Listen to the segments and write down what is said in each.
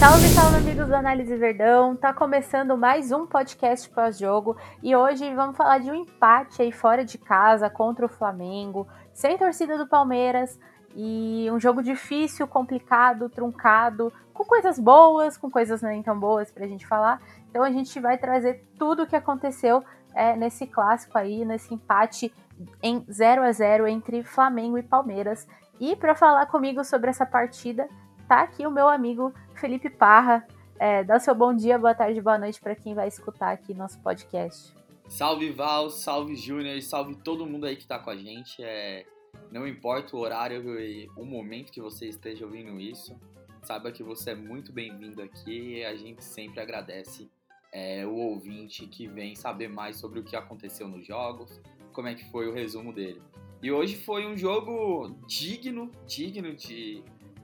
Salve, salve amigos do Análise Verdão. Tá começando mais um podcast pós-jogo e hoje vamos falar de um empate aí fora de casa contra o Flamengo, sem torcida do Palmeiras e um jogo difícil, complicado, truncado, com coisas boas, com coisas nem tão boas pra gente falar. Então a gente vai trazer tudo o que aconteceu é, nesse clássico aí, nesse empate em 0 a 0 entre Flamengo e Palmeiras. E para falar comigo sobre essa partida, tá aqui o meu amigo Felipe Parra. É, dá seu bom dia, boa tarde, boa noite para quem vai escutar aqui nosso podcast. Salve Val, salve Júnior, salve todo mundo aí que tá com a gente. É, não importa o horário e o momento que você esteja ouvindo isso, saiba que você é muito bem-vindo aqui e a gente sempre agradece é, o ouvinte que vem saber mais sobre o que aconteceu nos jogos, como é que foi o resumo dele. E hoje foi um jogo digno, digno de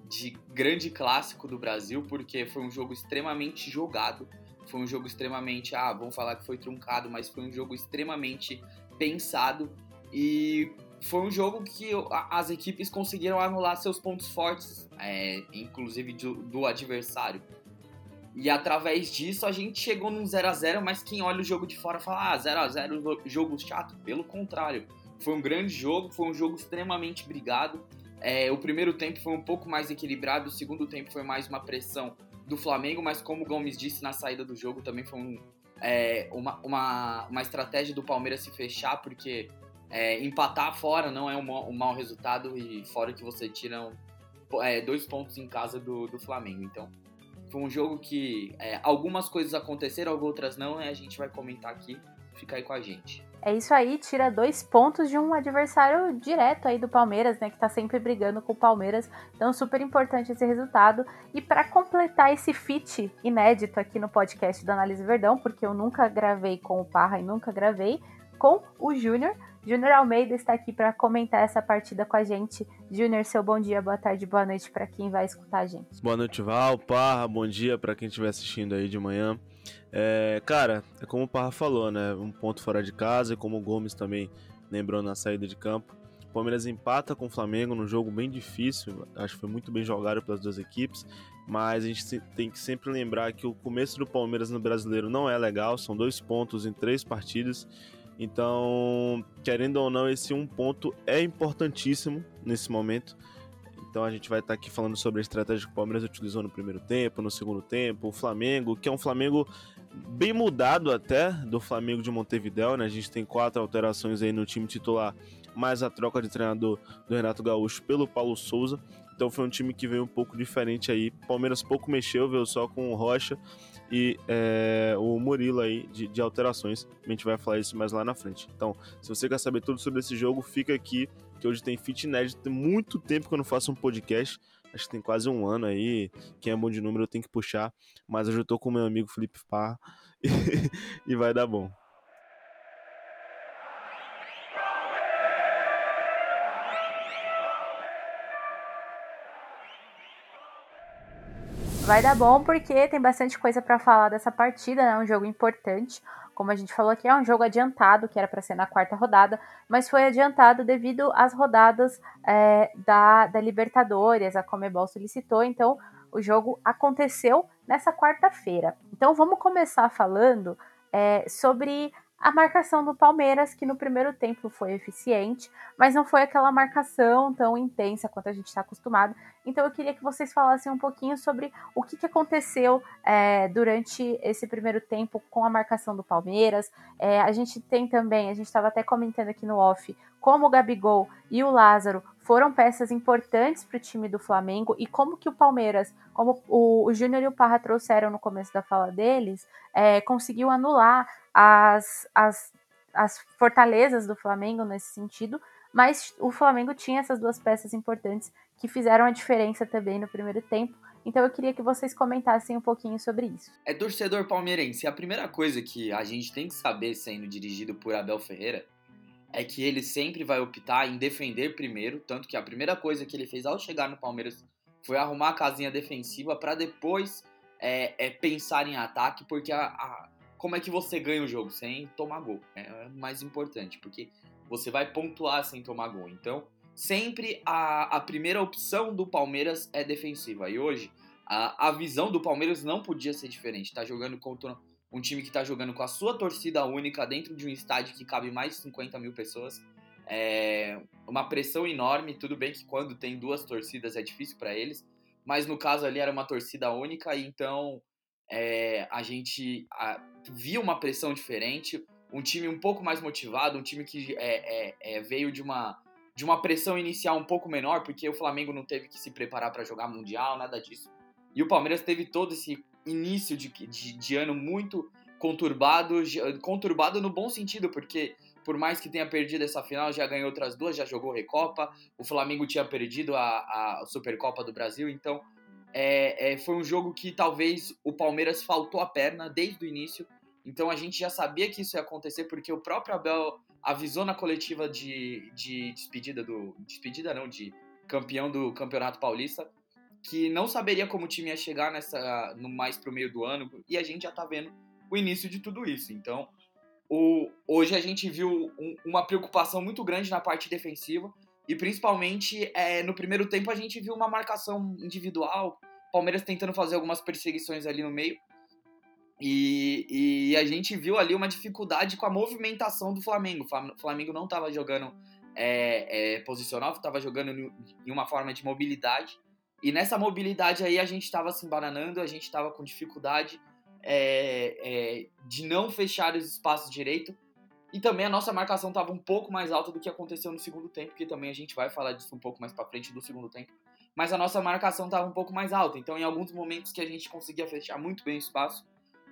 de grande clássico do Brasil, porque foi um jogo extremamente jogado. Foi um jogo extremamente, ah, vamos falar que foi truncado, mas foi um jogo extremamente pensado e foi um jogo que as equipes conseguiram anular seus pontos fortes, é, inclusive do, do, adversário. E através disso a gente chegou num 0 a 0 mas quem olha o jogo de fora fala, ah, 0 a 0 jogo chato. Pelo contrário, foi um grande jogo, foi um jogo extremamente brigado. É, o primeiro tempo foi um pouco mais equilibrado, o segundo tempo foi mais uma pressão do Flamengo, mas como o Gomes disse na saída do jogo, também foi um, é, uma, uma, uma estratégia do Palmeiras se fechar, porque é, empatar fora não é um, um mau resultado e fora que você tira é, dois pontos em casa do, do Flamengo. Então, foi um jogo que é, algumas coisas aconteceram, outras não, e a gente vai comentar aqui. Fica aí com a gente. É isso aí, tira dois pontos de um adversário direto aí do Palmeiras, né? Que tá sempre brigando com o Palmeiras. Então, super importante esse resultado. E para completar esse feat inédito aqui no podcast do Análise Verdão, porque eu nunca gravei com o Parra e nunca gravei com o Júnior. Júnior Almeida está aqui para comentar essa partida com a gente. Júnior, seu bom dia, boa tarde, boa noite para quem vai escutar a gente. Boa noite, Val, Parra, bom dia para quem estiver assistindo aí de manhã. É, cara, é como o Parra falou, né? Um ponto fora de casa, e como o Gomes também lembrou na saída de campo. O Palmeiras empata com o Flamengo num jogo bem difícil, acho que foi muito bem jogado pelas duas equipes, mas a gente tem que sempre lembrar que o começo do Palmeiras no brasileiro não é legal, são dois pontos em três partidas, então, querendo ou não, esse um ponto é importantíssimo nesse momento. Então a gente vai estar aqui falando sobre a estratégia que o Palmeiras utilizou no primeiro tempo, no segundo tempo, o Flamengo, que é um Flamengo bem mudado até do Flamengo de Montevideo, né? A gente tem quatro alterações aí no time titular, mais a troca de treinador do Renato Gaúcho pelo Paulo Souza. Então foi um time que veio um pouco diferente aí. Palmeiras pouco mexeu, veio só com o Rocha e é, o Murilo aí de, de, alterações. A gente vai falar isso mais lá na frente. Então, se você quer saber tudo sobre esse jogo, fica aqui, que hoje tem fit inédito. Tem muito tempo que eu não faço um podcast acho que tem quase um ano aí. Quem é bom de número eu tenho que puxar. Mas hoje eu tô com meu amigo Felipe Parra e, e vai dar bom. Vai dar bom porque tem bastante coisa para falar dessa partida, né? Um jogo importante. Como a gente falou aqui, é um jogo adiantado, que era para ser na quarta rodada, mas foi adiantado devido às rodadas é, da, da Libertadores, a Comebol solicitou, então o jogo aconteceu nessa quarta-feira. Então vamos começar falando é, sobre a marcação do Palmeiras, que no primeiro tempo foi eficiente, mas não foi aquela marcação tão intensa quanto a gente está acostumado. Então eu queria que vocês falassem um pouquinho sobre o que, que aconteceu é, durante esse primeiro tempo com a marcação do Palmeiras. É, a gente tem também, a gente estava até comentando aqui no off, como o Gabigol e o Lázaro foram peças importantes para o time do Flamengo e como que o Palmeiras, como o, o Júnior e o Parra trouxeram no começo da fala deles, é, conseguiu anular as, as, as fortalezas do Flamengo nesse sentido, mas o Flamengo tinha essas duas peças importantes que fizeram a diferença também no primeiro tempo. Então eu queria que vocês comentassem um pouquinho sobre isso. É torcedor palmeirense. A primeira coisa que a gente tem que saber sendo dirigido por Abel Ferreira é que ele sempre vai optar em defender primeiro, tanto que a primeira coisa que ele fez ao chegar no Palmeiras foi arrumar a casinha defensiva para depois é, é, pensar em ataque, porque a, a, como é que você ganha o jogo? Sem tomar gol. É mais importante, porque você vai pontuar sem tomar gol. Então, sempre a, a primeira opção do Palmeiras é defensiva. E hoje, a, a visão do Palmeiras não podia ser diferente. Tá jogando contra um time que tá jogando com a sua torcida única dentro de um estádio que cabe mais de 50 mil pessoas. É uma pressão enorme. Tudo bem que quando tem duas torcidas é difícil para eles, mas no caso ali era uma torcida única, e então é, a gente a, via uma pressão diferente. Um time um pouco mais motivado, um time que é, é, é veio de uma, de uma pressão inicial um pouco menor, porque o Flamengo não teve que se preparar para jogar Mundial, nada disso. E o Palmeiras teve todo esse início de, de, de ano muito conturbado, conturbado no bom sentido, porque por mais que tenha perdido essa final, já ganhou outras duas, já jogou Recopa. O Flamengo tinha perdido a, a Supercopa do Brasil, então é, é, foi um jogo que talvez o Palmeiras faltou a perna desde o início. Então a gente já sabia que isso ia acontecer, porque o próprio Abel avisou na coletiva de, de despedida do. Despedida não, de campeão do Campeonato Paulista, que não saberia como o time ia chegar nessa no mais pro meio do ano e a gente já tá vendo o início de tudo isso. Então, o, hoje a gente viu um, uma preocupação muito grande na parte defensiva e principalmente é, no primeiro tempo a gente viu uma marcação individual, Palmeiras tentando fazer algumas perseguições ali no meio. E, e a gente viu ali uma dificuldade com a movimentação do Flamengo. O Flamengo não estava jogando é, é, posicional, estava jogando em uma forma de mobilidade. E nessa mobilidade aí a gente estava se embananando, a gente estava com dificuldade é, é, de não fechar os espaços direito. E também a nossa marcação estava um pouco mais alta do que aconteceu no segundo tempo, que também a gente vai falar disso um pouco mais para frente do segundo tempo. Mas a nossa marcação estava um pouco mais alta. Então, em alguns momentos que a gente conseguia fechar muito bem o espaço,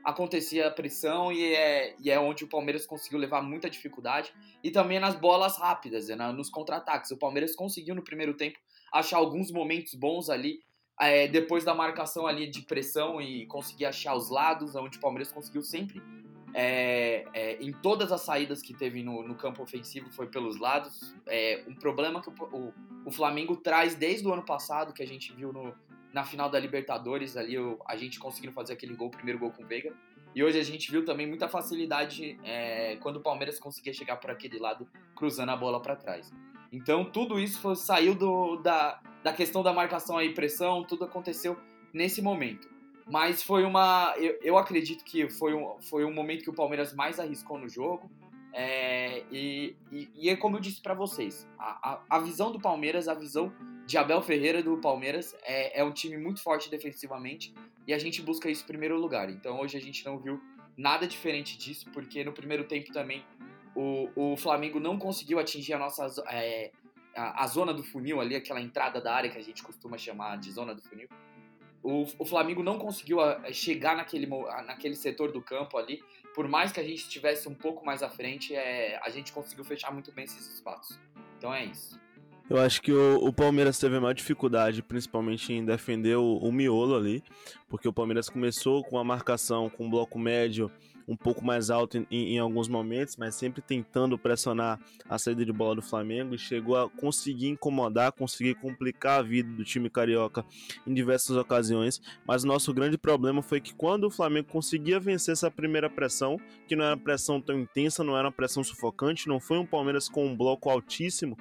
acontecia a pressão e é, e é onde o Palmeiras conseguiu levar muita dificuldade. E também nas bolas rápidas, né, nos contra-ataques. O Palmeiras conseguiu no primeiro tempo achar alguns momentos bons ali, é, depois da marcação ali de pressão e conseguir achar os lados, onde o Palmeiras conseguiu sempre, é, é, em todas as saídas que teve no, no campo ofensivo, foi pelos lados. É, um problema que o, o, o, Flamengo traz desde o ano passado, que a gente viu no, na final da Libertadores, ali o, a gente conseguindo fazer aquele gol, primeiro gol com o Veiga. E hoje a gente viu também muita facilidade é, quando o Palmeiras conseguia chegar por aquele lado, cruzando a bola para trás. Então tudo isso foi, saiu do, da, da questão da marcação e pressão, tudo aconteceu nesse momento. Mas foi uma. Eu, eu acredito que foi um, foi um momento que o Palmeiras mais arriscou no jogo. É, e, e, e, é como eu disse para vocês: a, a, a, visão do Palmeiras, a visão de Abel Ferreira do Palmeiras é, é um time muito forte defensivamente e a gente busca isso em primeiro lugar. Então hoje a gente não viu nada diferente disso, porque no primeiro tempo também o, o Flamengo não conseguiu atingir a nossa é, a, zona do funil ali, aquela entrada da área que a gente costuma chamar de zona do funil. O, o Flamengo não conseguiu chegar naquele, naquele setor do campo ali. Por mais que a gente estivesse um pouco mais à frente, é, a gente conseguiu fechar muito bem esses espaços. Então é isso. Eu acho que o, o, Palmeiras teve maior dificuldade, principalmente em defender o, o miolo ali, porque o Palmeiras começou com a marcação com um bloco médio um pouco mais alto em, em, alguns momentos, mas sempre tentando pressionar a saída de bola do Flamengo e chegou a conseguir incomodar, conseguir complicar a vida do time carioca em diversas ocasiões. Mas o nosso grande problema foi que quando o Flamengo conseguia vencer essa primeira pressão, que não era pressão tão intensa, não era uma pressão sufocante, não foi um Palmeiras com um bloco altíssimo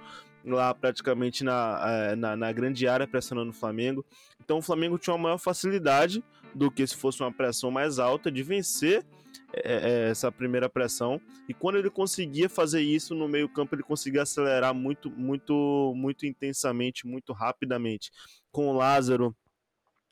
lá praticamente na, eh, na, na grande área pressionando o Flamengo. Então o Flamengo tinha uma maior facilidade do que se fosse uma pressão mais alta de vencer é, é, essa primeira pressão. E quando ele conseguia fazer isso no meio campo, ele conseguia acelerar muito, muito, muito intensamente, muito rapidamente. Com o Lázaro,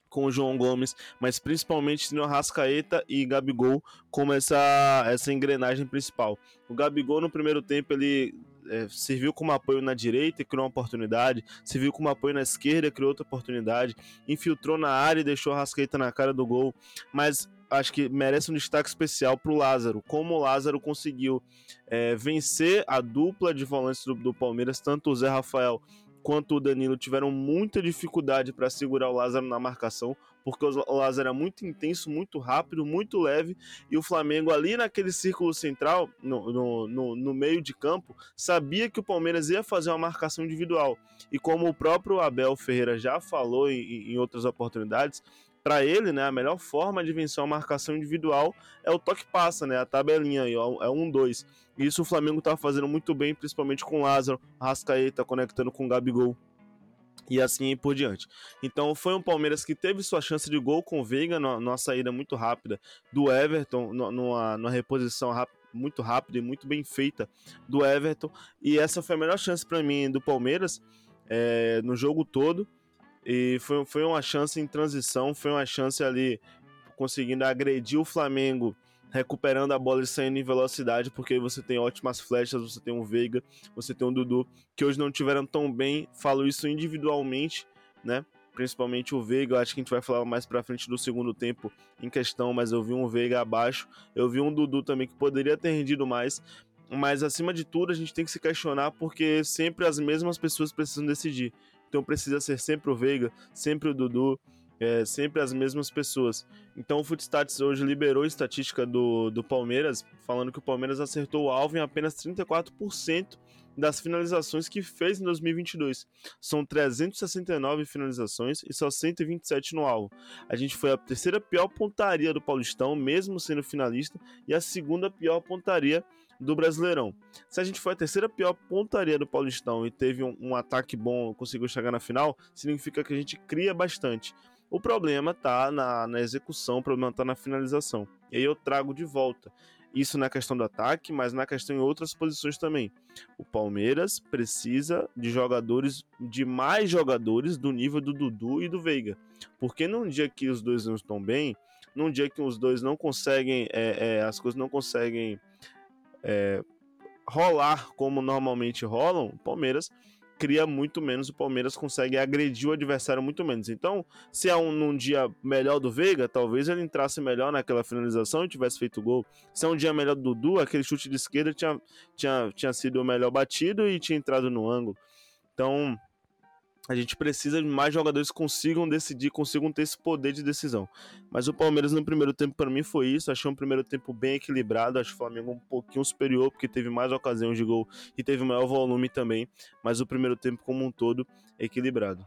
com o João Gomes, mas principalmente no Rascaeta e Gabigol como essa, essa engrenagem principal. O Gabigol no primeiro tempo ele é, serviu como apoio na direita e criou uma oportunidade, serviu como apoio na esquerda e criou outra oportunidade, infiltrou na área e deixou a Rascaeta na cara do gol, mas acho que merece um destaque especial para o Lázaro. Como o Lázaro conseguiu é, vencer a dupla de volantes do, do, Palmeiras, tanto o Zé Rafael quanto o Danilo tiveram muita dificuldade para segurar o Lázaro na marcação, porque o Lázaro é muito intenso, muito rápido, muito leve, e o Flamengo ali naquele círculo central, no, no, no, no meio de campo, sabia que o Palmeiras ia fazer uma marcação individual. E como o próprio Abel Ferreira já falou em, em outras oportunidades, para ele, né, a melhor forma de vencer uma marcação individual é o toque passa, né, a tabelinha aí, ó, é um dois. Isso o Flamengo tá fazendo muito bem, principalmente com o Lázaro, Rascaeta conectando com o Gabigol. e assim por diante. Então foi um Palmeiras que teve sua chance de gol com o Veiga numa saída muito rápida do Everton, numa, numa reposição muito rápida e muito bem feita do Everton. E essa foi a melhor chance para mim do Palmeiras é, no jogo todo. E foi, foi uma chance em transição, foi uma chance ali conseguindo agredir o Flamengo recuperando a bola e saindo em velocidade, porque você tem ótimas flechas, você tem um Veiga, você tem um Dudu, que hoje não tiveram tão bem, falo isso individualmente, né? Principalmente o Veiga, eu acho que a gente vai falar mais pra frente do segundo tempo em questão, mas eu vi um Veiga abaixo, eu vi um Dudu também que poderia ter rendido mais, mas acima de tudo a gente tem que se questionar porque sempre as mesmas pessoas precisam decidir. Então precisa ser sempre o Veiga, sempre o Dudu, é, sempre as mesmas pessoas. Então o Footstats hoje liberou a estatística do, do Palmeiras, falando que o Palmeiras acertou o alvo em apenas 34% das finalizações que fez em 2022. São 369 finalizações e só 127 no alvo. A gente foi a terceira pior pontaria do Paulistão, mesmo sendo finalista, e a segunda pior pontaria do Brasileirão. Se a gente foi a terceira pior pontaria do Paulistão e teve um, um ataque bom, conseguiu chegar na final, significa que a gente cria bastante. O problema tá na, na execução, o problema tá na finalização. E aí eu trago de volta. Isso na questão do ataque, mas na questão em outras posições também. O Palmeiras precisa de jogadores, de mais jogadores do nível do Dudu e do Veiga. Porque num dia que os dois não estão bem, num dia que os dois não conseguem, é, é, as coisas não conseguem é, rolar como normalmente rolam, o Palmeiras cria muito menos, o Palmeiras consegue agredir o adversário muito menos. Então, se é um num dia melhor do Veiga, talvez ele entrasse melhor naquela finalização e tivesse feito gol. Se é um dia melhor do Dudu, aquele chute de esquerda tinha, tinha, tinha sido o melhor batido e tinha entrado no ângulo. Então, a gente precisa de mais jogadores que consigam decidir, consigam ter esse poder de decisão. Mas o Palmeiras no primeiro tempo para mim foi isso, achei um primeiro tempo bem equilibrado, acho o Flamengo um pouquinho superior porque teve mais ocasiões de gol e teve maior volume também, mas o primeiro tempo como um todo equilibrado.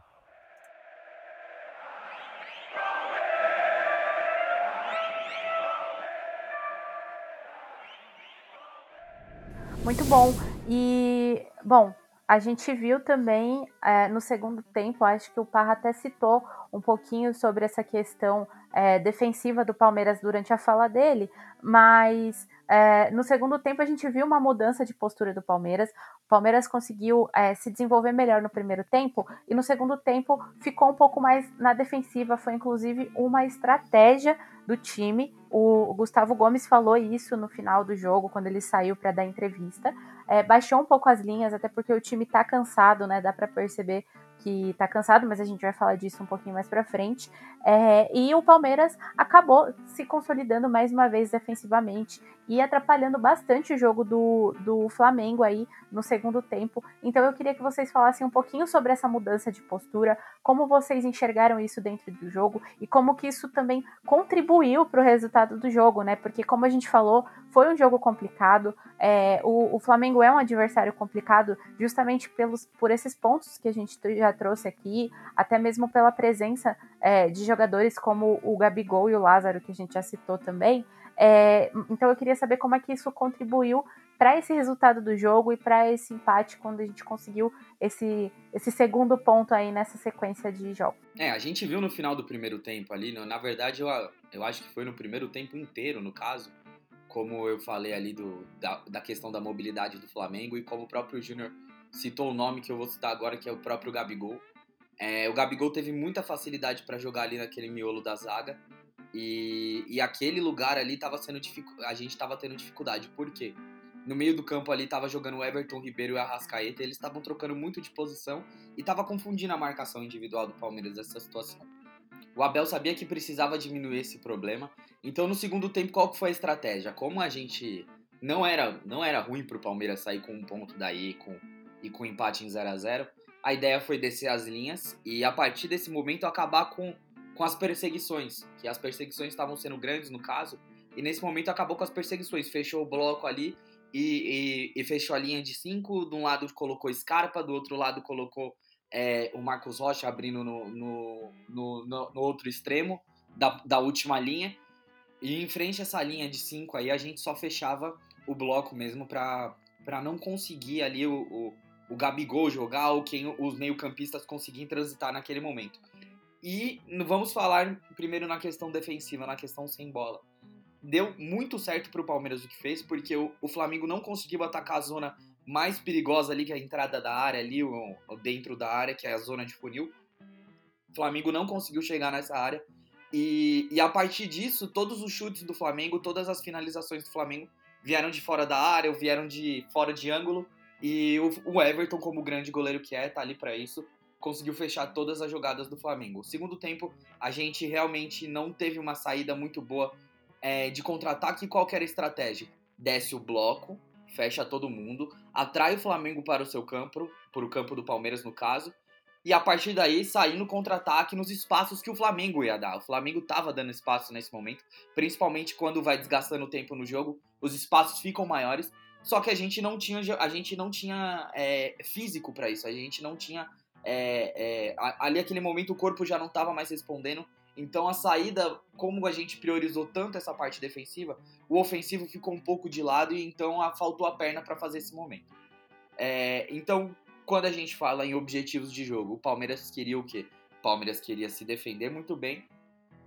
Muito bom. E, bom, a gente viu também é, no segundo tempo, acho que o Parra até citou um pouquinho sobre essa questão é, defensiva do Palmeiras durante a fala dele, mas é, no segundo tempo a gente viu uma mudança de postura do Palmeiras. O Palmeiras conseguiu é, se desenvolver melhor no primeiro tempo e no segundo tempo ficou um pouco mais na defensiva. Foi inclusive uma estratégia do time. O Gustavo Gomes falou isso no final do jogo, quando ele saiu para dar entrevista. É, baixou um pouco as linhas, até porque o time tá cansado, né? Dá para perceber que tá cansado, mas a gente vai falar disso um pouquinho mais para frente. É, e o Palmeiras acabou se consolidando mais uma vez defensivamente e atrapalhando bastante o jogo do, do Flamengo aí no segundo tempo. Então eu queria que vocês falassem um pouquinho sobre essa mudança de postura, como vocês enxergaram isso dentro do jogo e como que isso também contribuiu para o resultado do jogo, né? Porque como a gente falou, foi um jogo complicado. É, o, o, Flamengo é um adversário complicado justamente pelos, por esses pontos que a gente já trouxe aqui, até mesmo pela presença é, de jogadores como o Gabigol e o Lázaro, que a gente já citou também. É, então eu queria saber como é que isso contribuiu para esse resultado do jogo e para esse empate quando a gente conseguiu esse, esse segundo ponto aí nessa sequência de jogos. É, a gente viu no final do primeiro tempo ali, na verdade eu, eu acho que foi no primeiro tempo inteiro, no caso, como eu falei ali do, da, da questão da mobilidade do Flamengo e como o próprio Júnior citou o nome que eu vou citar agora, que é o próprio Gabigol. É, o Gabigol teve muita facilidade para jogar ali naquele miolo da zaga e, e aquele lugar ali tava sendo a gente estava tendo dificuldade. Por quê? No meio do campo ali tava jogando o Everton Ribeiro e Arrascaeta, eles estavam trocando muito de posição e tava confundindo a marcação individual do Palmeiras nessa situação. O Abel sabia que precisava diminuir esse problema. Então, no segundo tempo, qual que foi a estratégia? Como a gente não era não era ruim para o Palmeiras sair com um ponto daí com, e com empate em 0 a 0 a ideia foi descer as linhas e, a partir desse momento, acabar com, com as perseguições. Que as perseguições estavam sendo grandes, no caso. E, nesse momento, acabou com as perseguições. Fechou o bloco ali e, e, e fechou a linha de cinco. De um lado colocou Scarpa, do outro lado colocou é, o Marcos Rocha abrindo no, no, no, no, outro extremo da, da última linha. E em frente a essa linha de 5 aí, a gente só fechava o bloco mesmo para não conseguir ali o, o, o Gabigol jogar ou quem os meio-campistas conseguirem transitar naquele momento. E vamos falar primeiro na questão defensiva, na questão sem bola. Deu muito certo para o Palmeiras o que fez, porque o, o, Flamengo não conseguiu atacar a zona mais perigosa ali, que é a entrada da área ali, o, o dentro da área, que é a zona de funil. O Flamengo não conseguiu chegar nessa área. E, e a partir disso, todos os chutes do Flamengo, todas as finalizações do Flamengo vieram de fora da área, ou vieram de fora de ângulo. E o, Everton, como grande goleiro que é, tá ali para isso, conseguiu fechar todas as jogadas do Flamengo. segundo tempo, a gente realmente não teve uma saída muito boa é, de contra-ataque. Qual era a estratégia? Desce o bloco, fecha todo mundo, atrai o Flamengo para o seu campo, para o campo do Palmeiras no caso, e a partir daí sair no contra-ataque nos espaços que o Flamengo ia dar. O Flamengo estava dando espaço nesse momento, principalmente quando vai desgastando o tempo no jogo, os espaços ficam maiores. Só que a gente não tinha, a gente não tinha é, físico para isso, a gente não tinha. É, é, ali, aquele momento, o corpo já não estava mais respondendo. Então, a saída, como a gente priorizou tanto essa parte defensiva, o ofensivo ficou um pouco de lado e então a, faltou a perna para fazer esse momento. É, então, quando a gente fala em objetivos de jogo, o Palmeiras queria o quê? O Palmeiras queria se defender muito bem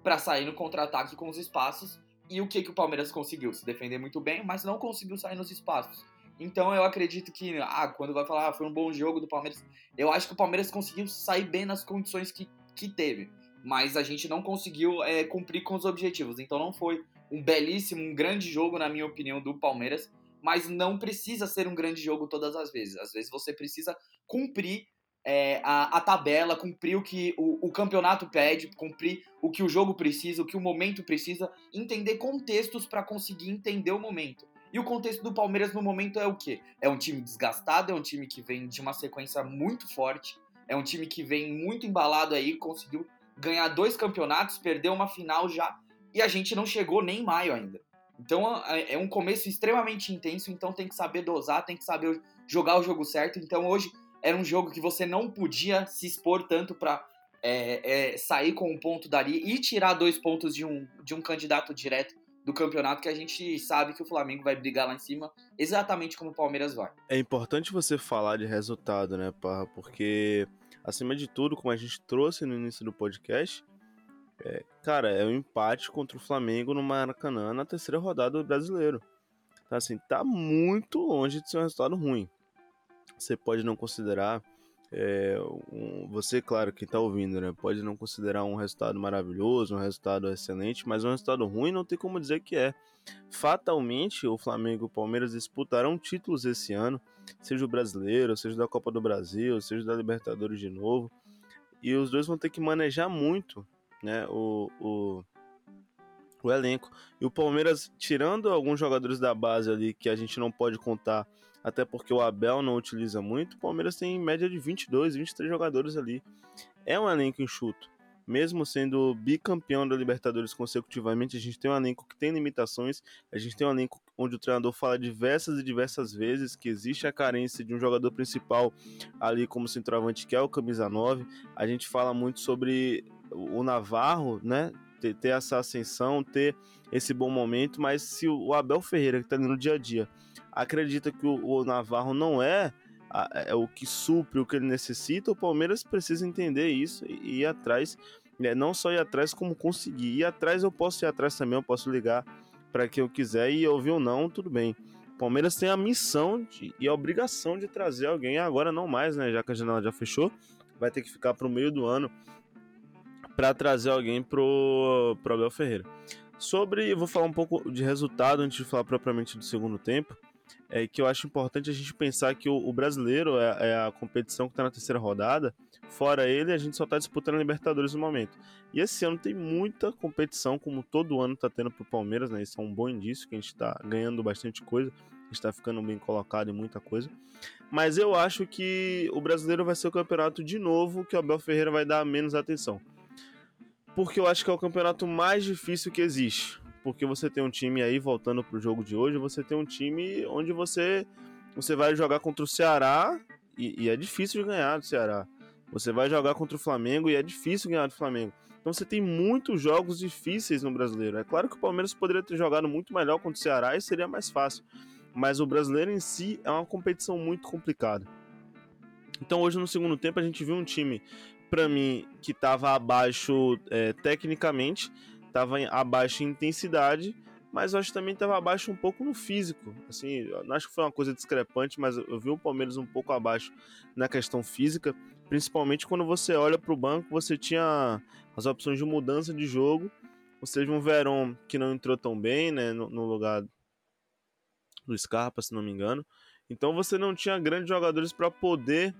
para sair no contra-ataque com os espaços. E o que, que o Palmeiras conseguiu? Se defender muito bem, mas não conseguiu sair nos espaços. Então eu acredito que, ah, quando vai falar, ah, foi um bom jogo do Palmeiras, eu acho que o Palmeiras conseguiu sair bem nas condições que, que teve. Mas a gente não conseguiu é, cumprir com os objetivos. Então não foi um belíssimo, um grande jogo, na minha opinião, do Palmeiras mas não precisa ser um grande jogo todas as vezes. Às vezes você precisa cumprir é, a, a, tabela, cumprir o que o, o, campeonato pede, cumprir o que o jogo precisa, o que o momento precisa, entender contextos para conseguir entender o momento. E o contexto do Palmeiras no momento é o quê? É um time desgastado, é um time que vem de uma sequência muito forte, é um time que vem muito embalado aí, conseguiu ganhar dois campeonatos, perdeu uma final já, e a gente não chegou nem em maio ainda. Então é, é um começo extremamente intenso, então tem que saber dosar, tem que saber jogar o jogo certo. Então hoje era um jogo que você não podia se expor tanto para é, é, sair com um ponto dali e tirar dois pontos de um, de um candidato direto do campeonato que a gente sabe que o Flamengo vai brigar lá em cima, exatamente como o Palmeiras vai. É importante você falar de resultado, né, Parra? Porque, acima de tudo, como a gente trouxe no início do podcast, é, cara, é um empate contra o Flamengo no Maracanã na terceira rodada do brasileiro. Então, assim, tá muito longe de ser um resultado ruim. Você pode não considerar. É, um, você, claro, que tá ouvindo, né? Pode não considerar um resultado maravilhoso, um resultado excelente, mas um resultado ruim não tem como dizer que é. Fatalmente, o Flamengo e o Palmeiras disputarão títulos esse ano, seja o brasileiro, seja da Copa do Brasil, seja da Libertadores de novo. E os dois vão ter que manejar muito né, o, o, o elenco. E o Palmeiras, tirando alguns jogadores da base ali que a gente não pode contar, até porque o Abel não utiliza muito, o Palmeiras tem em média de 22, 23 jogadores ali. É um elenco enxuto. Mesmo sendo bicampeão da Libertadores consecutivamente, a gente tem um elenco que tem limitações, a gente tem um elenco onde o treinador fala diversas e diversas vezes que existe a carência de um jogador principal ali como centroavante, que é o camisa 9. A gente fala muito sobre o Navarro, né, ter, ter, essa ascensão, ter esse bom momento, mas se o Abel Ferreira, que está no dia a dia, acredita que o, Navarro não é, é, o que supre o que ele necessita, o Palmeiras precisa entender isso e ir atrás, né, não só ir atrás, como conseguir. Ir atrás eu posso ir atrás também, eu posso ligar para quem eu quiser e ouvir ou não, tudo bem. Palmeiras tem a missão de, e a obrigação de trazer alguém, agora não mais, né? Já que a janela já fechou, vai ter que ficar para o meio do ano para trazer alguém pro, pro Abel Ferreira. Sobre, eu vou falar um pouco de resultado antes de falar propriamente do segundo tempo, é que eu acho importante a gente pensar que o, o brasileiro é, é, a competição que está na terceira rodada, fora ele a gente só está disputando a Libertadores no momento. E esse ano tem muita competição, como todo ano está tendo para o Palmeiras, né? Isso é um bom indício que a gente está ganhando bastante coisa, está ficando bem colocado em muita coisa. Mas eu acho que o brasileiro vai ser o campeonato de novo que o Abel Ferreira vai dar menos atenção porque eu acho que é o campeonato mais difícil que existe. Porque você tem um time aí, voltando pro jogo de hoje, você tem um time onde você, você vai jogar contra o Ceará e, e é difícil de ganhar do Ceará. Você vai jogar contra o Flamengo e é difícil ganhar do Flamengo. Então você tem muitos jogos difíceis no brasileiro. É claro que o Palmeiras poderia ter jogado muito melhor contra o Ceará e seria mais fácil. Mas o brasileiro em si é uma competição muito complicada. Então hoje no segundo tempo a gente viu um time, para mim, que estava abaixo é, tecnicamente, estava abaixo em intensidade, mas eu acho que também estava abaixo um pouco no físico. Assim, acho que foi uma coisa discrepante, mas eu vi o Palmeiras um pouco abaixo na questão física, principalmente quando você olha para o banco, você tinha as opções de mudança de jogo. Você teve um Verón que não entrou tão bem, né, no, no lugar do Scarpa, se não me engano. Então você não tinha grandes jogadores para poder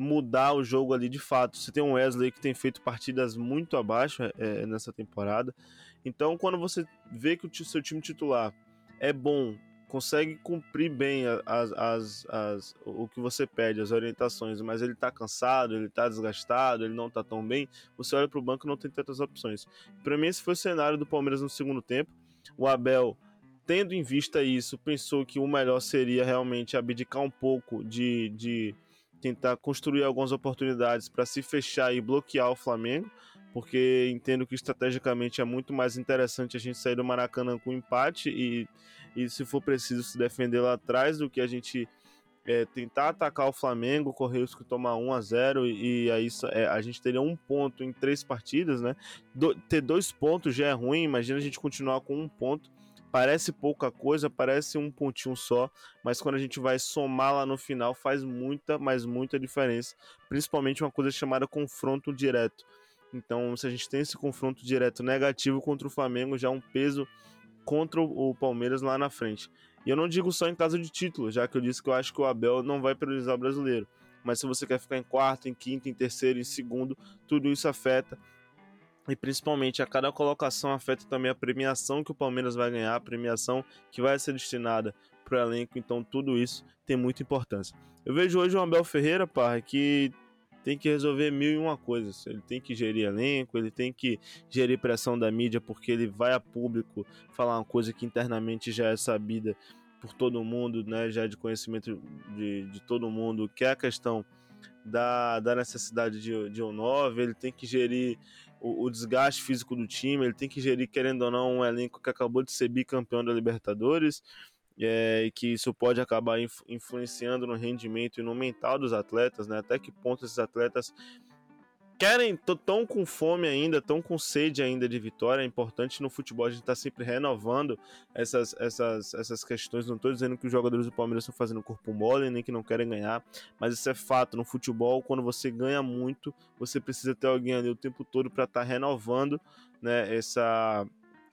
mudar o jogo ali de fato. Você tem um Wesley que tem feito partidas muito abaixo é, nessa temporada. Então, quando você vê que o seu time titular é bom, consegue cumprir bem as, as, as, o que você pede, as orientações, mas ele tá cansado, ele tá desgastado, ele não tá tão bem, você olha pro banco e não tem tantas opções. Para mim, esse foi o cenário do Palmeiras no segundo tempo. O Abel, tendo em vista isso, pensou que o melhor seria realmente abdicar um pouco de, de tentar construir algumas oportunidades para se fechar e bloquear o Flamengo porque entendo que estrategicamente é muito mais interessante a gente sair do Maracanã com empate e, e se for preciso se defender lá atrás do que a gente é, tentar atacar o Flamengo, correr o risco de tomar 1 a 0 e, e aí é, a gente teria um ponto em três partidas, né? Do, ter dois pontos já é ruim, imagina a gente continuar com um ponto. Parece pouca coisa, parece um pontinho só, mas quando a gente vai somar lá no final faz muita, mas muita diferença. Principalmente uma coisa chamada confronto direto. Então, se a gente tem esse confronto direto negativo contra o Flamengo, já é um peso contra o Palmeiras lá na frente. E eu não digo só em caso de título, já que eu disse que eu acho que o Abel não vai priorizar o brasileiro. Mas se você quer ficar em quarto, em quinto, em terceiro, em segundo, tudo isso afeta. E principalmente a cada colocação afeta também a premiação que o Palmeiras vai ganhar, a premiação que vai ser destinada para o elenco. Então tudo isso tem muita importância. Eu vejo hoje o Abel Ferreira, pá, que tem que resolver mil e uma coisas. Ele tem que gerir elenco, ele tem que gerir pressão da mídia, porque ele vai a público falar uma coisa que internamente já é sabida por todo mundo, né? Já é de conhecimento de, de todo mundo, que é a questão da, da necessidade de, de um 9, ele tem que gerir o, o, desgaste físico do time, ele tem que gerir, querendo ou não, um elenco que acabou de ser bicampeão da Libertadores é, e que isso pode acabar influenciando no rendimento e no mental dos atletas, né? Até que ponto esses atletas querem, tão com fome ainda, tão com sede ainda de vitória. É importante no futebol a gente tá sempre renovando essas, essas, essas questões. Não estou dizendo que os jogadores do Palmeiras estão fazendo corpo mole, nem que não querem ganhar, mas isso é fato. No futebol, quando você ganha muito, você precisa ter alguém ali o tempo todo para estar tá renovando né, essa,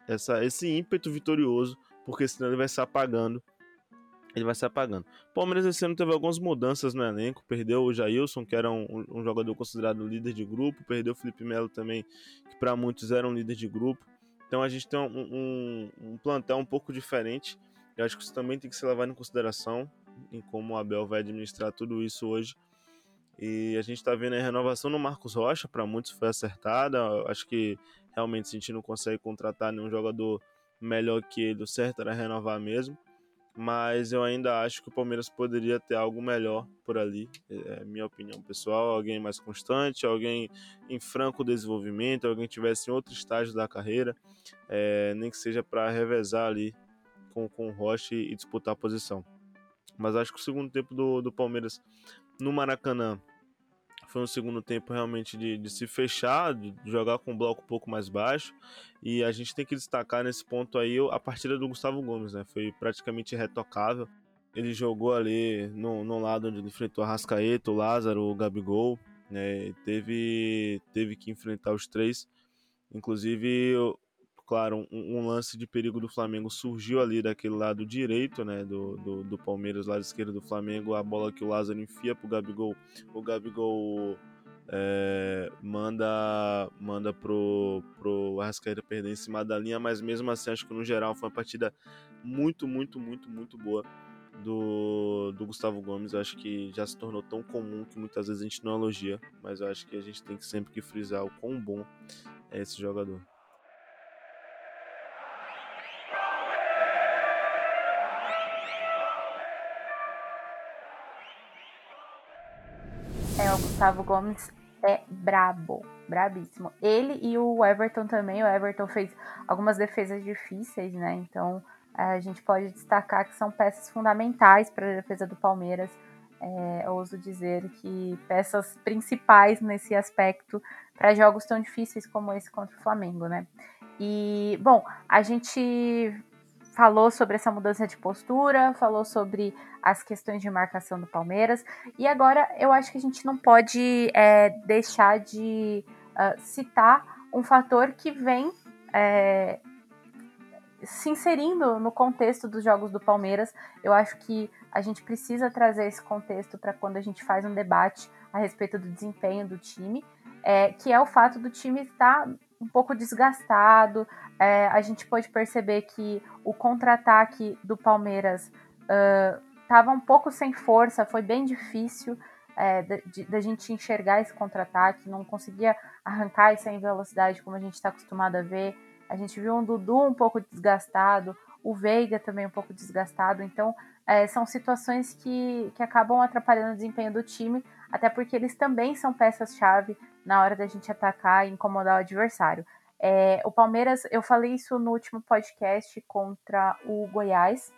essa, esse ímpeto vitorioso porque senão ele vai se apagando. Ele vai se apagando. O Palmeiras esse ano teve algumas mudanças no elenco. Perdeu o Jailson, que era um, um jogador considerado líder de grupo. Perdeu o Felipe Melo também, que para muitos era um líder de grupo. Então a gente tem um, um, um plantel um pouco diferente. Eu acho que isso também tem que ser levado em consideração em como o Abel vai administrar tudo isso hoje. E a gente está vendo a renovação no Marcos Rocha, para muitos foi acertada. Eu acho que realmente se a gente não consegue contratar nenhum jogador melhor que ele, o certo era renovar mesmo. Mas eu ainda acho que o Palmeiras poderia ter algo melhor por ali, é, é minha opinião pessoal. Alguém mais constante, alguém em franco desenvolvimento, alguém tivesse em outro estágio da carreira, é, nem que seja para revezar ali com, com o Rocha e disputar a posição. Mas acho que o segundo tempo do, do Palmeiras no Maracanã foi um segundo tempo realmente de, de se fechar, de jogar com um bloco um pouco mais baixo. E a gente tem que destacar nesse ponto aí a partida do Gustavo Gomes, né? Foi praticamente retocável. Ele jogou ali no, no lado onde ele enfrentou a Rascaeta, o Lázaro, o Gabigol, né? Teve, teve que enfrentar os três. Inclusive, claro, um, um, lance de perigo do Flamengo surgiu ali daquele lado direito, né, do, do, do, Palmeiras, lado esquerdo do Flamengo, a bola que o Lázaro enfia pro Gabigol, o Gabigol é, manda manda pro, pro Arrascaeta perder em cima da linha, mas mesmo assim acho que no geral foi uma partida muito, muito, muito, muito boa do, do Gustavo Gomes. Eu acho que já se tornou tão comum que muitas vezes a gente não elogia, mas eu acho que a gente tem que sempre que frisar o quão bom é esse jogador. Gustavo Gomes é brabo, brabíssimo. Ele e o Everton também. O Everton fez algumas defesas difíceis, né? Então a gente pode destacar que são peças fundamentais para a defesa do Palmeiras. é, ouso dizer que peças principais nesse aspecto para jogos tão difíceis como esse contra o Flamengo, né? E, bom, a gente falou sobre essa mudança de postura, falou sobre as questões de marcação do Palmeiras, e agora eu acho que a gente não pode é, deixar de uh, citar um fator que vem é, se inserindo no contexto dos jogos do Palmeiras. Eu acho que a gente precisa trazer esse contexto para quando a gente faz um debate a respeito do desempenho do time, é, que é o fato do time estar um pouco desgastado. É, a gente pode perceber que o contra-ataque do Palmeiras estava uh, um pouco sem força, foi bem difícil é, da gente enxergar esse contra-ataque, não conseguia arrancar isso em velocidade como a gente está acostumado a ver. A gente viu um Dudu um pouco desgastado, o Veiga também um pouco desgastado, então é, são situações que, que acabam atrapalhando o desempenho do time, até porque eles também são peças-chave na hora da gente atacar e incomodar o adversário. É, o Palmeiras, eu falei isso no último podcast contra o Goiás.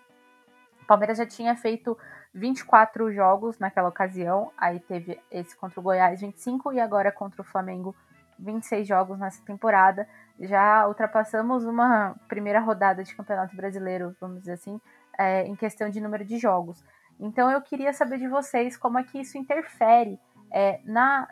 O Palmeiras já tinha feito 24 jogos naquela ocasião, aí teve esse contra o Goiás 25 e agora contra o Flamengo 26 jogos nessa temporada. Já ultrapassamos uma primeira rodada de Campeonato Brasileiro, vamos dizer assim, é, em questão de número de jogos. Então eu queria saber de vocês como é que isso interfere é, na,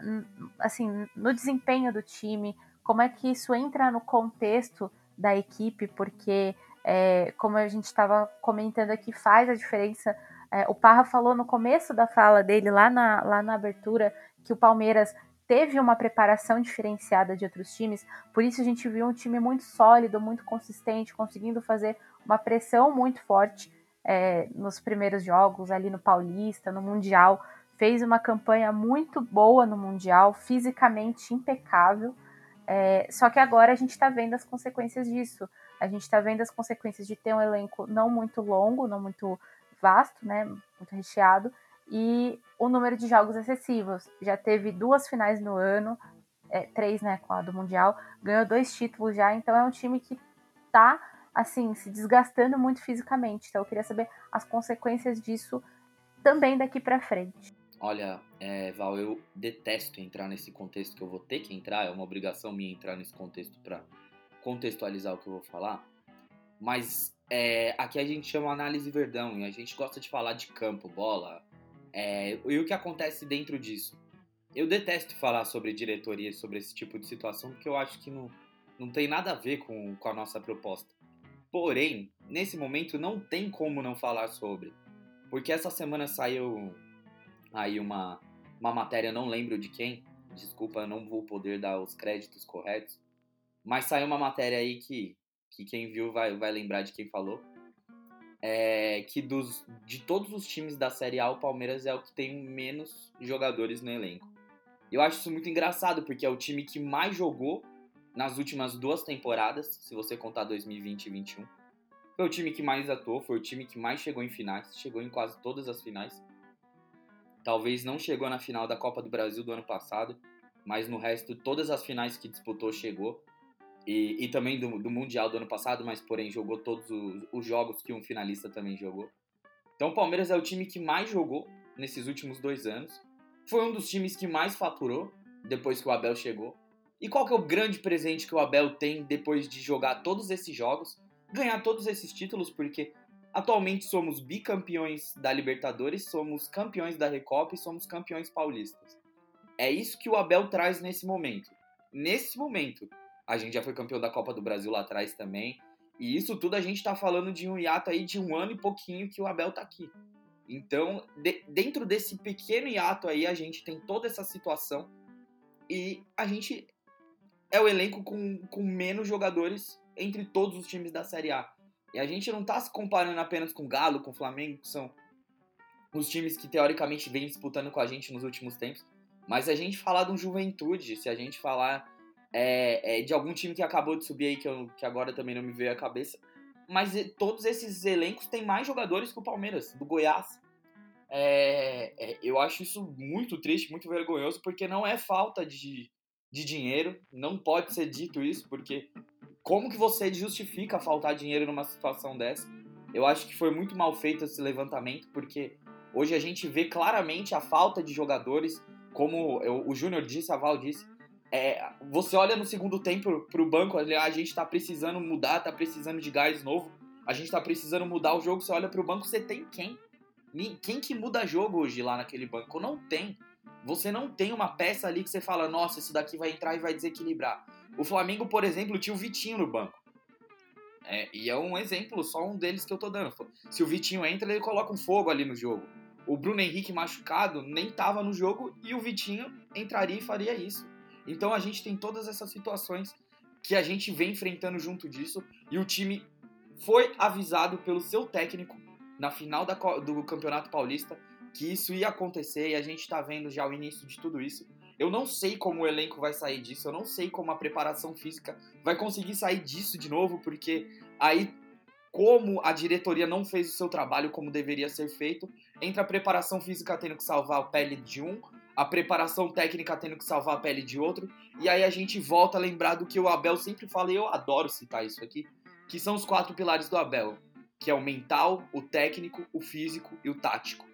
assim, no desempenho do time, como é que isso entra no contexto da equipe, porque, é, como a gente estava comentando aqui, faz a diferença. É, o Parra falou no começo da fala dele, lá na, lá na abertura, que o Palmeiras teve uma preparação diferenciada de outros times, por isso a gente viu um time muito sólido, muito consistente, conseguindo fazer uma pressão muito forte é, nos primeiros jogos, ali no Paulista, no Mundial fez uma campanha muito boa no Mundial, fisicamente impecável. É, só que agora a gente está vendo as consequências disso. A gente está vendo as consequências de ter um elenco não muito longo, não muito vasto, né, muito recheado, e o número de jogos excessivos. Já teve duas finais no ano, é, três, né, com a do Mundial, ganhou dois títulos já, então é um time que está assim, se desgastando muito fisicamente. Então eu queria saber as consequências disso também daqui para frente. Olha, é, Val, eu detesto entrar nesse contexto que eu vou ter que entrar, é uma obrigação minha entrar nesse contexto para contextualizar o que eu vou falar. Mas é, aqui a gente chama análise verdão e a gente gosta de falar de campo, bola. É, e o que acontece dentro disso? Eu detesto falar sobre diretoria, sobre esse tipo de situação, porque eu acho que não, não tem nada a ver com, com a nossa proposta. Porém, nesse momento não tem como não falar sobre. Porque essa semana saiu aí uma, uma matéria, não lembro de quem, desculpa, não vou poder dar os créditos corretos, mas saiu uma matéria aí que, que quem viu vai, vai lembrar de quem falou, é que dos, de todos os times da Série A, o Palmeiras é o que tem menos jogadores no elenco. Eu acho isso muito engraçado, porque é o time que mais jogou nas últimas duas temporadas, se você contar 2020 e 2021. Foi o time que mais atuou, foi o time que mais chegou em finais, chegou em quase todas as finais. Talvez não chegou na final da Copa do Brasil do ano passado, mas no resto, todas as finais que disputou chegou. E, e também do, do, Mundial do ano passado, mas porém jogou todos os, os jogos que um finalista também jogou. Então o Palmeiras é o time que mais jogou nesses últimos dois anos. Foi um dos times que mais faturou depois que o Abel chegou. E qual que é o grande presente que o Abel tem depois de jogar todos esses jogos, ganhar todos esses títulos, porque Atualmente somos bicampeões da Libertadores, somos campeões da Recopa e somos campeões paulistas. É isso que o Abel traz nesse momento. Nesse momento, a gente já foi campeão da Copa do Brasil lá atrás também. E isso tudo a gente tá falando de um hiato aí de um ano e pouquinho que o Abel tá aqui. Então, de, dentro desse pequeno hiato aí, a gente tem toda essa situação. E a gente é o elenco com, com menos jogadores entre todos os times da Série A. E a gente não está se comparando apenas com Galo, com Flamengo, que são os times que teoricamente vêm disputando com a gente nos últimos tempos. Mas a gente falar de um Juventude, se a gente falar é, é, de algum time que acabou de subir aí, que, eu, que agora também não me veio à cabeça. Mas todos esses elencos têm mais jogadores que o Palmeiras, do Goiás. É, é, eu acho isso muito triste, muito vergonhoso, porque não é falta de, de dinheiro, não pode ser dito isso, porque como que você justifica faltar dinheiro numa situação dessa? Eu acho que foi muito mal feito esse levantamento, porque Hoje a gente vê claramente a falta de jogadores, como o Júnior disse, a Val disse. É, você olha no segundo tempo pro banco, a gente tá precisando mudar, tá precisando de gás novo, a gente tá precisando mudar o jogo. Você olha pro banco, você tem quem? Quem que muda jogo hoje lá naquele banco? Não tem. Você não tem uma peça ali que você fala, nossa, isso daqui vai entrar e vai desequilibrar. O Flamengo, por exemplo, tinha o Vitinho no banco. É, e é um exemplo, só um deles que eu tô dando. Se o Vitinho entra, ele coloca um fogo ali no jogo. O Bruno Henrique machucado nem tava no jogo e o Vitinho entraria e faria isso. Então a gente tem todas essas situações que a gente vem enfrentando junto disso e o time foi avisado pelo seu técnico na final da, do Campeonato Paulista que isso ia acontecer e a gente está vendo já o início de tudo isso. Eu não sei como o elenco vai sair disso, eu não sei como a preparação física vai conseguir sair disso de novo, porque aí, como a diretoria não fez o seu trabalho como deveria ser feito, entra a preparação física tendo que salvar a pele de um, a preparação técnica tendo que salvar a pele de outro, e aí a gente volta a lembrar do que o Abel sempre fala, e eu adoro citar isso aqui, que são os quatro pilares do Abel, que é o mental, o técnico, o físico e o tático.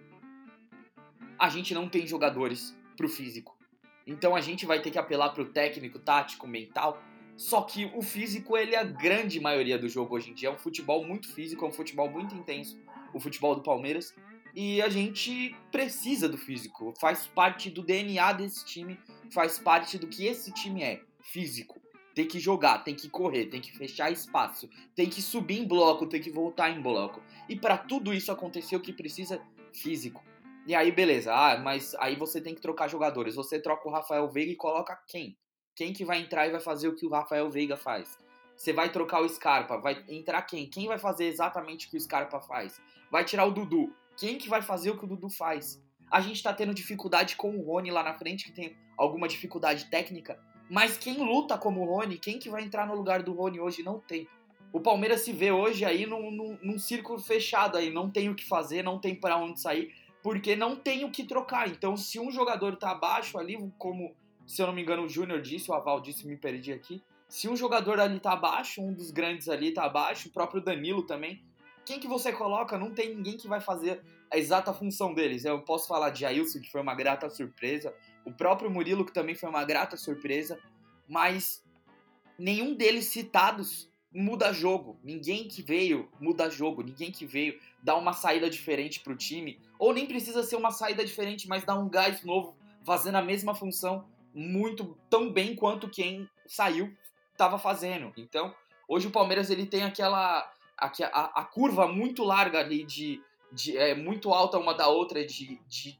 A gente não tem jogadores pro físico. Então a gente vai ter que apelar pro técnico, tático, mental. Só que o físico, ele é a grande maioria do jogo hoje em dia. É um futebol muito físico, é um futebol muito intenso, o futebol do Palmeiras. E a gente precisa do físico. Faz parte do DNA desse time, faz parte do que esse time é. Físico. Tem que jogar, tem que correr, tem que fechar espaço, tem que subir em bloco, tem que voltar em bloco. E para tudo isso acontecer, o que precisa? Físico. E aí, beleza. Ah, mas aí você tem que trocar jogadores. Você troca o Rafael Veiga e coloca quem? Quem que vai entrar e vai fazer o que o Rafael Veiga faz? Você vai trocar o Scarpa, vai entrar quem? Quem vai fazer exatamente o que o Scarpa faz? Vai tirar o Dudu. Quem que vai fazer o que o Dudu faz? A gente tá tendo dificuldade com o Rony lá na frente, que tem alguma dificuldade técnica. Mas quem luta como o Rony, quem que vai entrar no lugar do Rony hoje, não tem. O Palmeiras se vê hoje aí num, num, num círculo fechado aí, não tem o que fazer, não tem para onde sair porque não tem o que trocar. Então, se um jogador tá abaixo ali, como se eu não me engano o Júnior disse, o Aval disse, me perdi aqui. Se um jogador ali tá abaixo, um dos grandes ali tá abaixo, o próprio Danilo também, quem que você coloca? Não tem ninguém que vai fazer a exata função deles. Eu posso falar de Ailson, que foi uma grata surpresa, o próprio Murilo, que também foi uma grata surpresa, mas nenhum deles citados muda jogo. Ninguém que veio muda jogo. Ninguém que veio dá uma saída diferente pro time. Ou nem precisa ser uma saída diferente, mas dá um gás novo, fazendo a mesma função muito tão bem quanto quem saiu estava fazendo. Então, hoje o Palmeiras ele tem aquela a, a, curva muito larga ali de, de é, muito alta uma da outra de, de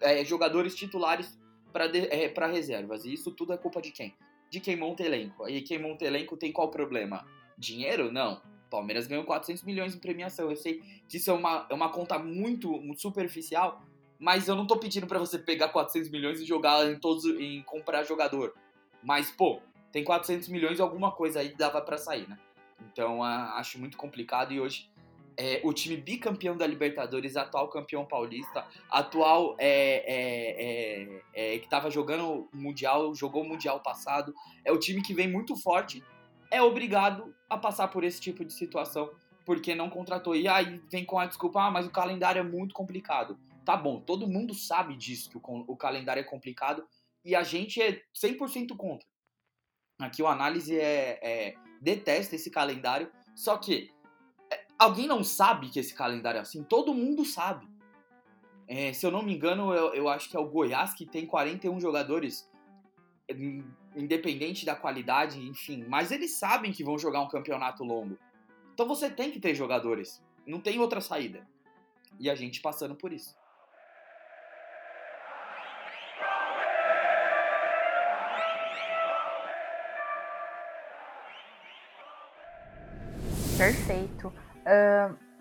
é, jogadores titulares para é, reservas. E isso tudo é culpa de quem? De quem monta elenco. E quem monta elenco tem qual problema? Dinheiro? Não. Palmeiras ganhou 400 milhões em premiação. Eu sei que isso é uma, é uma conta muito, muito superficial, mas eu não tô pedindo para você pegar 400 milhões e jogar em todos em comprar jogador. Mas pô, tem 400 milhões alguma coisa aí dava para sair, né? Então a, acho muito complicado e hoje é, o time bicampeão da Libertadores, atual campeão paulista, atual é, é, é, é que estava jogando mundial, jogou o mundial passado, é o time que vem muito forte é obrigado a passar por esse tipo de situação porque não contratou. E aí vem com a desculpa, ah, mas o calendário é muito complicado. Tá bom, todo mundo sabe disso, que o, o calendário é complicado e a gente é 100% contra. Aqui o análise é, é, detesta esse calendário, só que é, alguém não sabe que esse calendário é assim? Todo mundo sabe. É, se eu não me engano, eu, eu acho que é o Goiás que tem 41 jogadores independente da qualidade, enfim. Mas eles sabem que vão jogar um campeonato longo. Então você tem que ter jogadores. Não tem outra saída. E a gente passando por isso. Perfeito. Uh,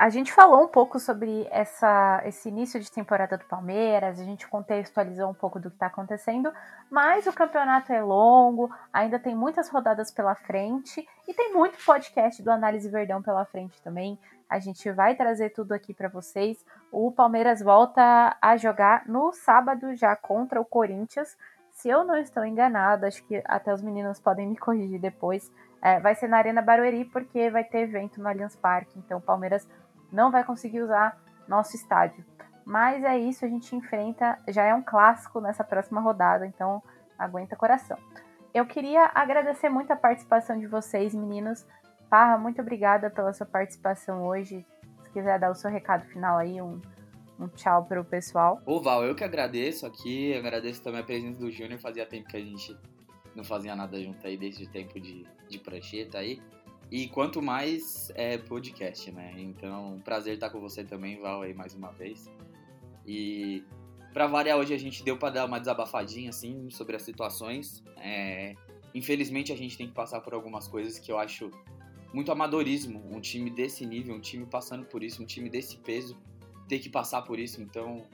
a gente falou um pouco sobre essa, esse início de temporada do Palmeiras, a gente contextualizou um pouco do que está acontecendo, mas o campeonato é longo, ainda tem muitas rodadas pela frente e tem muito podcast do Análise Verdão pela frente também. A gente vai trazer tudo aqui para vocês. O Palmeiras volta a jogar no sábado já contra o Corinthians. Se eu não estou enganada, acho que até os meninos podem me corrigir depois. É, vai ser na Arena Barueri porque vai ter evento no Allianz Parque. Então o Palmeiras não vai conseguir usar nosso estádio. Mas é isso, a gente enfrenta, já é um clássico nessa próxima rodada, então aguenta coração. Eu queria agradecer muito a participação de vocês, meninos. Parra, muito obrigada pela sua participação hoje. Se quiser dar o seu recado final aí, um, um tchau para o pessoal. Ô Val, eu que agradeço aqui, agradeço também a presença do Júnior. Fazia tempo que a gente não fazia nada junto aí, desde o tempo de, de prancheta aí. E quanto mais é podcast, né? Então, prazer estar com você também, Val, aí mais uma vez. E para variar, hoje a gente deu para dar uma desabafadinha, assim, sobre as situações. É, infelizmente, a gente tem que passar por algumas coisas que eu acho muito amadorismo. Um time desse nível, um time passando por isso, um time desse peso, ter que passar por isso. Então,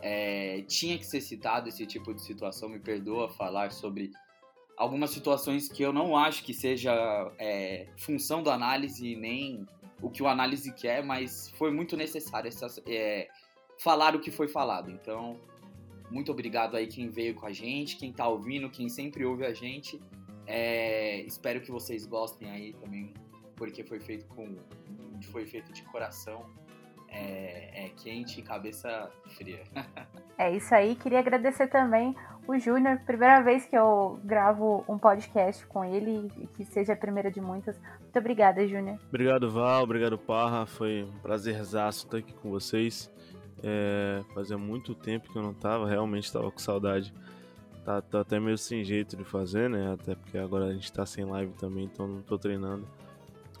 é, tinha que ser citado esse tipo de situação. Me perdoa falar sobre algumas situações que eu não acho que seja é, função do análise nem o que o análise quer, mas foi muito necessário essas, é, falar o que foi falado. Então, muito obrigado aí quem veio com a gente, quem tá ouvindo, quem sempre ouve a gente. É, espero que vocês gostem aí também, porque foi feito com foi feito de coração é, é quente e cabeça fria. é isso aí. Queria agradecer também o Júnior. Primeira vez que eu gravo um podcast com ele que seja a primeira de muitas. Muito obrigada, Júnior. Obrigado, Val. Obrigado, Parra. Foi um prazerzaço estar aqui com vocês. É, fazia muito tempo que eu não tava, realmente tava com saudade. Tá, tá, até meio sem jeito de fazer, né? Até porque agora a gente tá sem live também, então não tô treinando.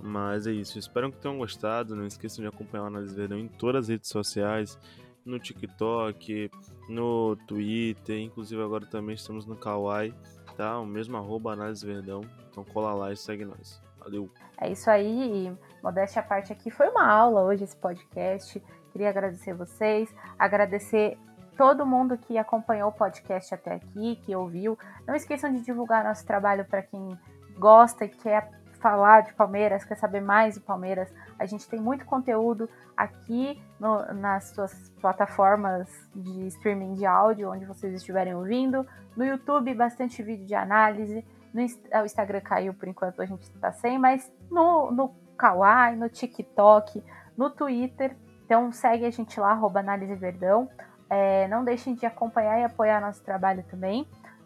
Mas é isso, espero que tenham gostado. Não esqueçam de acompanhar o Análise Verdão em todas as redes sociais, no TikTok, no Twitter, inclusive agora também estamos no Kawaii, tá? O mesmo arroba Análise Verdão. Então cola lá e segue nós. Valeu! É isso aí, modéstia à parte aqui, foi uma aula hoje esse podcast. Queria agradecer vocês, agradecer todo mundo que acompanhou o podcast até aqui, que ouviu. Não esqueçam de divulgar nosso trabalho para quem gosta e quer falar de Palmeiras, quer saber mais do Palmeiras. A gente tem muito conteúdo aqui no, nas suas plataformas de streaming de áudio, onde vocês estiverem ouvindo. No YouTube, bastante vídeo de análise. No o Instagram caiu por enquanto, a gente está sem, mas no, no Kawaii, no TikTok, no Twitter então segue a gente lá, arroba Análise Verdão. É, não deixem de acompanhar e apoiar nosso trabalho também.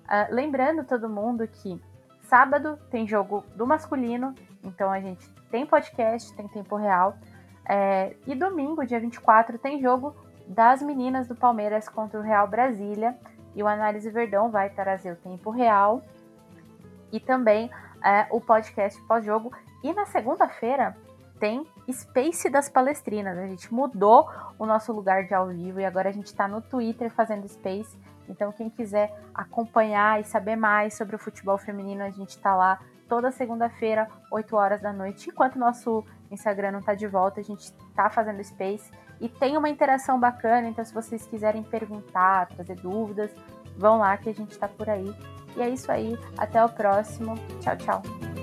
Uh, lembrando todo mundo que sábado tem jogo do masculino, então a gente tem podcast, tem tempo real. É, e domingo, dia 24, tem jogo das meninas do Palmeiras contra o Real Brasília. E o Análise Verdão vai trazer o tempo real e também é, o podcast pós-jogo. E na segunda-feira tem Space das Palestrinas. A gente mudou o nosso lugar de ao vivo e agora a gente está no Twitter fazendo Space. Então, quem quiser acompanhar e saber mais sobre o futebol feminino, a gente está lá toda segunda-feira, 8 horas da noite. Enquanto o nosso Instagram não está de volta, a gente está fazendo Space e tem uma interação bacana. Então, se vocês quiserem perguntar, trazer dúvidas, vão lá que a gente está por aí. E é isso aí. Até o próximo. Tchau, tchau.